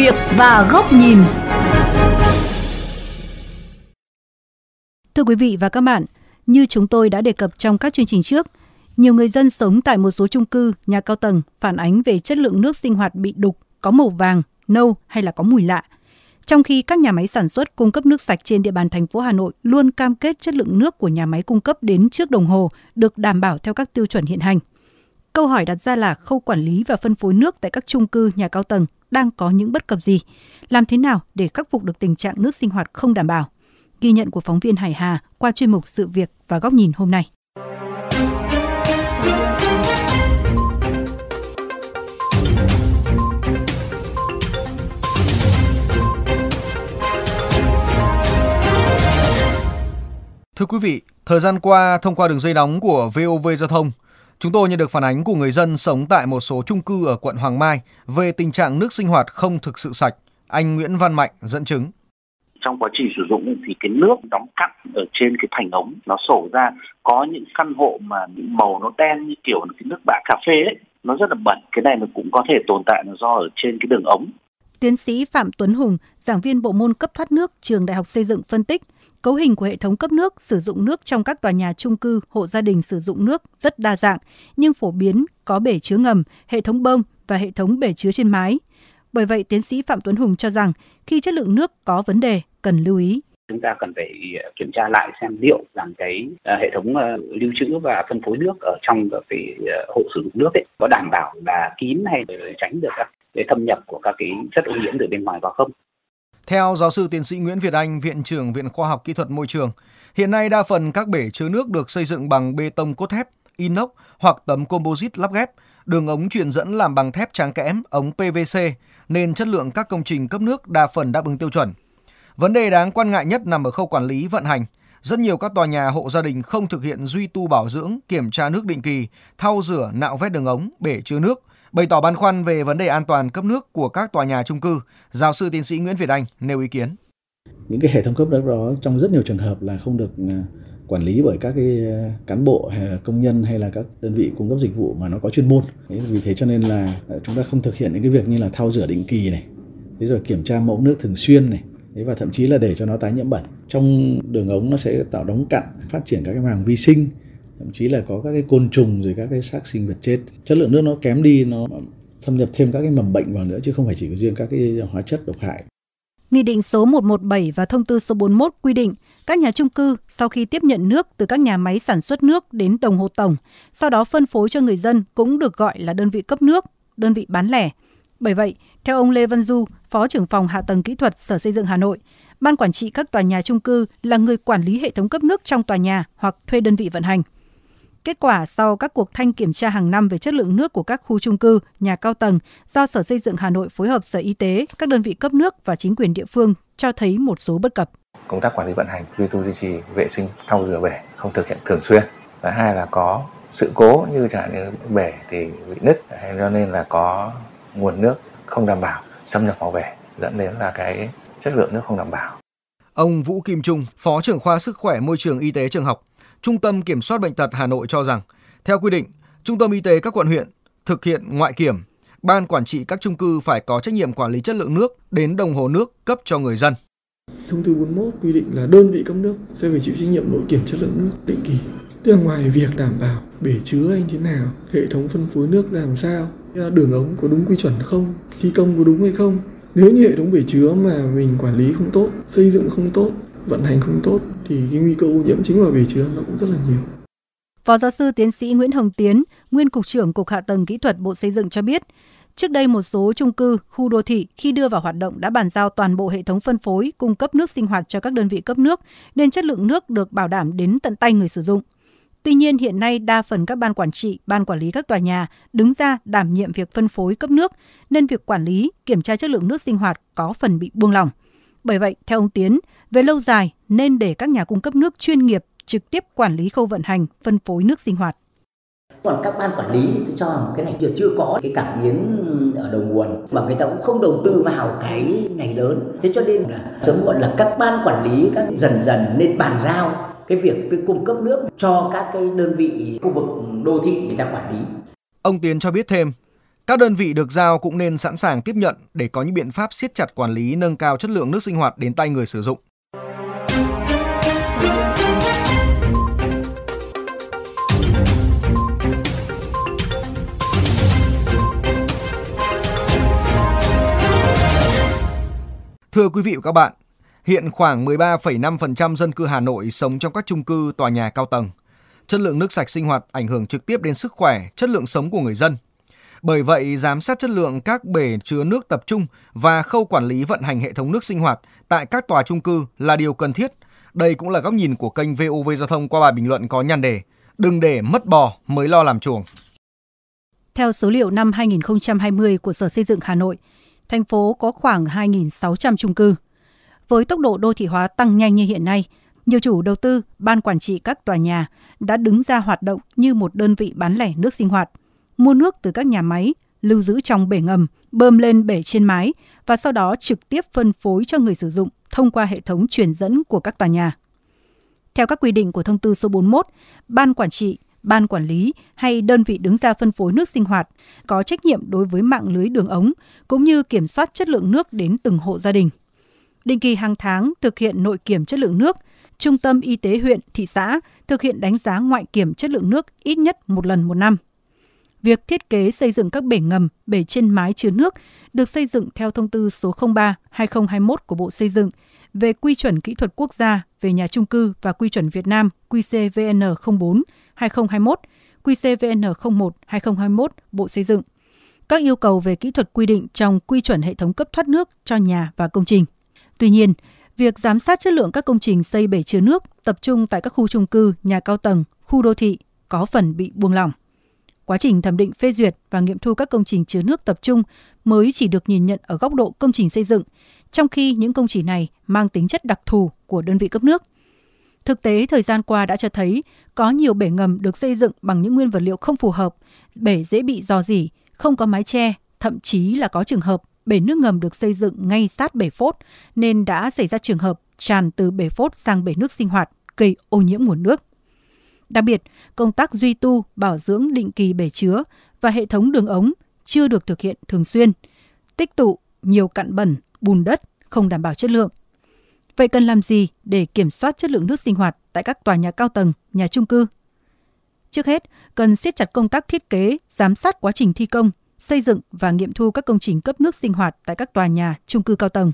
việc và góc nhìn. Thưa quý vị và các bạn, như chúng tôi đã đề cập trong các chương trình trước, nhiều người dân sống tại một số chung cư, nhà cao tầng phản ánh về chất lượng nước sinh hoạt bị đục, có màu vàng, nâu hay là có mùi lạ. Trong khi các nhà máy sản xuất cung cấp nước sạch trên địa bàn thành phố Hà Nội luôn cam kết chất lượng nước của nhà máy cung cấp đến trước đồng hồ được đảm bảo theo các tiêu chuẩn hiện hành. Câu hỏi đặt ra là khâu quản lý và phân phối nước tại các chung cư, nhà cao tầng đang có những bất cập gì? Làm thế nào để khắc phục được tình trạng nước sinh hoạt không đảm bảo? Ghi nhận của phóng viên Hải Hà qua chuyên mục Sự việc và góc nhìn hôm nay. Thưa quý vị, thời gian qua thông qua đường dây nóng của VOV Giao thông, chúng tôi nhận được phản ánh của người dân sống tại một số chung cư ở quận Hoàng Mai về tình trạng nước sinh hoạt không thực sự sạch. Anh Nguyễn Văn Mạnh dẫn chứng. Trong quá trình sử dụng thì cái nước đóng cặn ở trên cái thành ống nó sổ ra có những căn hộ mà những màu nó đen như kiểu cái nước bã cà phê ấy nó rất là bẩn cái này nó cũng có thể tồn tại là do ở trên cái đường ống Tiến sĩ Phạm Tuấn Hùng, giảng viên bộ môn cấp thoát nước trường Đại học Xây dựng phân tích, cấu hình của hệ thống cấp nước sử dụng nước trong các tòa nhà chung cư, hộ gia đình sử dụng nước rất đa dạng, nhưng phổ biến có bể chứa ngầm, hệ thống bơm và hệ thống bể chứa trên mái. Bởi vậy, tiến sĩ Phạm Tuấn Hùng cho rằng khi chất lượng nước có vấn đề, cần lưu ý chúng ta cần phải ờ, kiểm tra lại xem liệu rằng cái ờ, hệ thống ờ, lưu trữ và phân phối nước ở trong cái hộ sử dụng nước ấy có đảm bảo là kín hay tránh được các cái thâm nhập của các cái chất ô nhiễm từ bên ngoài vào không. Theo giáo sư tiến sĩ Nguyễn Việt Anh, Viện trưởng Viện Khoa học Kỹ thuật Môi trường, hiện nay đa phần các bể chứa nước được xây dựng bằng bê tông cốt thép, inox hoặc tấm composite lắp ghép, đường ống truyền dẫn làm bằng thép tráng kẽm, ống PVC, nên chất lượng các công trình cấp nước đa phần đáp ứng tiêu chuẩn. Vấn đề đáng quan ngại nhất nằm ở khâu quản lý vận hành. Rất nhiều các tòa nhà hộ gia đình không thực hiện duy tu bảo dưỡng, kiểm tra nước định kỳ, thau rửa, nạo vét đường ống, bể chứa nước, Bày tỏ băn khoăn về vấn đề an toàn cấp nước của các tòa nhà chung cư, giáo sư tiến sĩ Nguyễn Việt Anh nêu ý kiến. Những cái hệ thống cấp nước đó trong rất nhiều trường hợp là không được à, quản lý bởi các cái à, cán bộ hay công nhân hay là các đơn vị cung cấp dịch vụ mà nó có chuyên môn. Vì thế cho nên là chúng ta không thực hiện những cái việc như là thao rửa định kỳ này, thế rồi kiểm tra mẫu nước thường xuyên này, thế và thậm chí là để cho nó tái nhiễm bẩn. Trong đường ống nó sẽ tạo đóng cặn, phát triển các cái màng vi sinh, thậm chí là có các cái côn trùng rồi các cái xác sinh vật chết chất lượng nước nó kém đi nó thâm nhập thêm các cái mầm bệnh vào nữa chứ không phải chỉ có riêng các cái hóa chất độc hại Nghị định số 117 và thông tư số 41 quy định các nhà trung cư sau khi tiếp nhận nước từ các nhà máy sản xuất nước đến đồng hồ tổng, sau đó phân phối cho người dân cũng được gọi là đơn vị cấp nước, đơn vị bán lẻ. Bởi vậy, theo ông Lê Văn Du, Phó trưởng phòng Hạ tầng Kỹ thuật Sở Xây dựng Hà Nội, Ban quản trị các tòa nhà trung cư là người quản lý hệ thống cấp nước trong tòa nhà hoặc thuê đơn vị vận hành. Kết quả sau các cuộc thanh kiểm tra hàng năm về chất lượng nước của các khu trung cư, nhà cao tầng do Sở Xây dựng Hà Nội phối hợp Sở Y tế, các đơn vị cấp nước và chính quyền địa phương cho thấy một số bất cập. Công tác quản lý vận hành, duy tu duy trì, vệ sinh, thau rửa bể không thực hiện thường xuyên. Và hai là có sự cố như chẳng như bể thì bị nứt, cho nên là có nguồn nước không đảm bảo xâm nhập vào bể dẫn đến là cái chất lượng nước không đảm bảo. Ông Vũ Kim Trung, Phó trưởng khoa sức khỏe môi trường y tế trường học, Trung tâm Kiểm soát Bệnh tật Hà Nội cho rằng, theo quy định, Trung tâm Y tế các quận huyện thực hiện ngoại kiểm, ban quản trị các chung cư phải có trách nhiệm quản lý chất lượng nước đến đồng hồ nước cấp cho người dân. Thông tư 41 quy định là đơn vị cấp nước sẽ phải chịu trách nhiệm nội kiểm chất lượng nước định kỳ. Tức là ngoài việc đảm bảo bể chứa anh thế nào, hệ thống phân phối nước ra làm sao, đường ống có đúng quy chuẩn không, thi công có đúng hay không. Nếu như hệ thống bể chứa mà mình quản lý không tốt, xây dựng không tốt, vận hành không tốt thì cái nguy cơ ô nhiễm chính vào bể chứa nó cũng rất là nhiều. Phó giáo sư tiến sĩ Nguyễn Hồng Tiến, nguyên cục trưởng Cục Hạ tầng Kỹ thuật Bộ Xây dựng cho biết, trước đây một số chung cư, khu đô thị khi đưa vào hoạt động đã bàn giao toàn bộ hệ thống phân phối, cung cấp nước sinh hoạt cho các đơn vị cấp nước, nên chất lượng nước được bảo đảm đến tận tay người sử dụng. Tuy nhiên hiện nay đa phần các ban quản trị, ban quản lý các tòa nhà đứng ra đảm nhiệm việc phân phối cấp nước, nên việc quản lý, kiểm tra chất lượng nước sinh hoạt có phần bị buông lỏng. Bởi vậy, theo ông Tiến, về lâu dài nên để các nhà cung cấp nước chuyên nghiệp trực tiếp quản lý khâu vận hành, phân phối nước sinh hoạt. Còn các ban quản lý thì tôi cho rằng cái này chưa chưa có cái cảm biến ở đầu nguồn mà người ta cũng không đầu tư vào cái này lớn. Thế cho nên là sớm muộn là các ban quản lý các dần dần nên bàn giao cái việc cái cung cấp nước cho các cái đơn vị khu vực đô thị người ta quản lý. Ông Tiến cho biết thêm, các đơn vị được giao cũng nên sẵn sàng tiếp nhận để có những biện pháp siết chặt quản lý nâng cao chất lượng nước sinh hoạt đến tay người sử dụng. Thưa quý vị và các bạn, hiện khoảng 13,5% dân cư Hà Nội sống trong các chung cư tòa nhà cao tầng. Chất lượng nước sạch sinh hoạt ảnh hưởng trực tiếp đến sức khỏe, chất lượng sống của người dân. Bởi vậy, giám sát chất lượng các bể chứa nước tập trung và khâu quản lý vận hành hệ thống nước sinh hoạt tại các tòa trung cư là điều cần thiết. Đây cũng là góc nhìn của kênh VOV Giao thông qua bài bình luận có nhan đề Đừng để mất bò mới lo làm chuồng. Theo số liệu năm 2020 của Sở Xây dựng Hà Nội, thành phố có khoảng 2.600 trung cư. Với tốc độ đô thị hóa tăng nhanh như hiện nay, nhiều chủ đầu tư, ban quản trị các tòa nhà đã đứng ra hoạt động như một đơn vị bán lẻ nước sinh hoạt, mua nước từ các nhà máy, lưu giữ trong bể ngầm, bơm lên bể trên mái và sau đó trực tiếp phân phối cho người sử dụng thông qua hệ thống truyền dẫn của các tòa nhà. Theo các quy định của thông tư số 41, ban quản trị ban quản lý hay đơn vị đứng ra phân phối nước sinh hoạt có trách nhiệm đối với mạng lưới đường ống cũng như kiểm soát chất lượng nước đến từng hộ gia đình. Định kỳ hàng tháng thực hiện nội kiểm chất lượng nước, Trung tâm Y tế huyện, thị xã thực hiện đánh giá ngoại kiểm chất lượng nước ít nhất một lần một năm. Việc thiết kế xây dựng các bể ngầm, bể trên mái chứa nước được xây dựng theo thông tư số 03-2021 của Bộ Xây dựng về quy chuẩn kỹ thuật quốc gia về nhà trung cư và quy chuẩn Việt Nam qcvn04/2021 qcvn01/2021 Bộ Xây dựng. Các yêu cầu về kỹ thuật quy định trong quy chuẩn hệ thống cấp thoát nước cho nhà và công trình. Tuy nhiên, việc giám sát chất lượng các công trình xây bể chứa nước tập trung tại các khu trung cư, nhà cao tầng, khu đô thị có phần bị buông lỏng. Quá trình thẩm định phê duyệt và nghiệm thu các công trình chứa nước tập trung mới chỉ được nhìn nhận ở góc độ công trình xây dựng, trong khi những công trình này mang tính chất đặc thù của đơn vị cấp nước. Thực tế thời gian qua đã cho thấy có nhiều bể ngầm được xây dựng bằng những nguyên vật liệu không phù hợp, bể dễ bị dò dỉ, không có mái che, thậm chí là có trường hợp bể nước ngầm được xây dựng ngay sát bể phốt nên đã xảy ra trường hợp tràn từ bể phốt sang bể nước sinh hoạt gây ô nhiễm nguồn nước. Đặc biệt, công tác duy tu, bảo dưỡng định kỳ bể chứa và hệ thống đường ống chưa được thực hiện thường xuyên, tích tụ nhiều cặn bẩn, bùn đất không đảm bảo chất lượng. Vậy cần làm gì để kiểm soát chất lượng nước sinh hoạt tại các tòa nhà cao tầng, nhà trung cư? Trước hết, cần siết chặt công tác thiết kế, giám sát quá trình thi công, xây dựng và nghiệm thu các công trình cấp nước sinh hoạt tại các tòa nhà, trung cư cao tầng.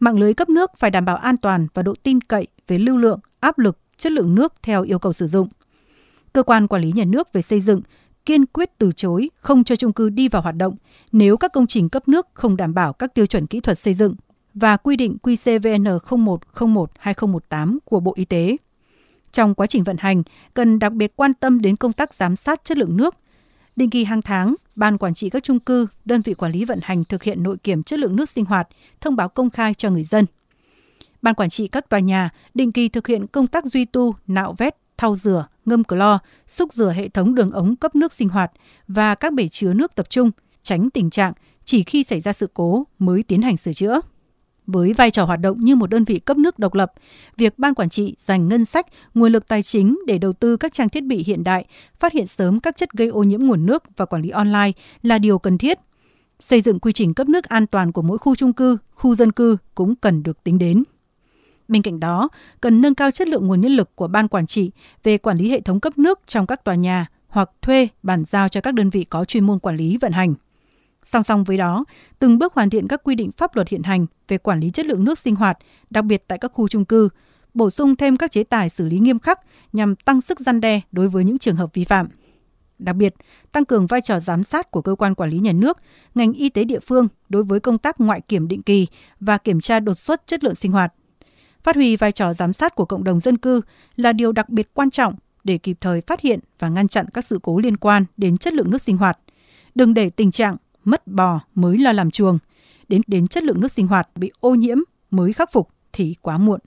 Mạng lưới cấp nước phải đảm bảo an toàn và độ tin cậy về lưu lượng, áp lực, chất lượng nước theo yêu cầu sử dụng. Cơ quan quản lý nhà nước về xây dựng kiên quyết từ chối không cho trung cư đi vào hoạt động nếu các công trình cấp nước không đảm bảo các tiêu chuẩn kỹ thuật xây dựng và quy định QCVN 0101-2018 của Bộ Y tế. Trong quá trình vận hành, cần đặc biệt quan tâm đến công tác giám sát chất lượng nước. Định kỳ hàng tháng, Ban quản trị các trung cư, đơn vị quản lý vận hành thực hiện nội kiểm chất lượng nước sinh hoạt, thông báo công khai cho người dân. Ban quản trị các tòa nhà định kỳ thực hiện công tác duy tu, nạo vét, thau rửa, ngâm clo, xúc rửa hệ thống đường ống cấp nước sinh hoạt và các bể chứa nước tập trung, tránh tình trạng chỉ khi xảy ra sự cố mới tiến hành sửa chữa. Với vai trò hoạt động như một đơn vị cấp nước độc lập, việc ban quản trị dành ngân sách, nguồn lực tài chính để đầu tư các trang thiết bị hiện đại, phát hiện sớm các chất gây ô nhiễm nguồn nước và quản lý online là điều cần thiết. Xây dựng quy trình cấp nước an toàn của mỗi khu trung cư, khu dân cư cũng cần được tính đến. Bên cạnh đó, cần nâng cao chất lượng nguồn nhân lực của ban quản trị về quản lý hệ thống cấp nước trong các tòa nhà hoặc thuê bàn giao cho các đơn vị có chuyên môn quản lý vận hành. Song song với đó, từng bước hoàn thiện các quy định pháp luật hiện hành về quản lý chất lượng nước sinh hoạt, đặc biệt tại các khu trung cư, bổ sung thêm các chế tài xử lý nghiêm khắc nhằm tăng sức gian đe đối với những trường hợp vi phạm. Đặc biệt, tăng cường vai trò giám sát của cơ quan quản lý nhà nước, ngành y tế địa phương đối với công tác ngoại kiểm định kỳ và kiểm tra đột xuất chất lượng sinh hoạt. Phát huy vai trò giám sát của cộng đồng dân cư là điều đặc biệt quan trọng để kịp thời phát hiện và ngăn chặn các sự cố liên quan đến chất lượng nước sinh hoạt. Đừng để tình trạng mất bò mới lo làm chuồng, đến đến chất lượng nước sinh hoạt bị ô nhiễm mới khắc phục thì quá muộn.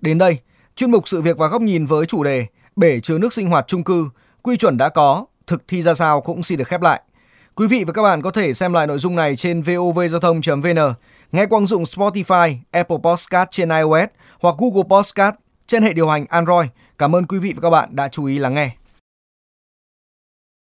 Đến đây, chuyên mục sự việc và góc nhìn với chủ đề bể chứa nước sinh hoạt chung cư, quy chuẩn đã có, thực thi ra sao cũng xin được khép lại. Quý vị và các bạn có thể xem lại nội dung này trên vovgiao thông.vn, nghe qua ứng dụng Spotify, Apple Podcast trên iOS hoặc Google Podcast trên hệ điều hành Android. Cảm ơn quý vị và các bạn đã chú ý lắng nghe.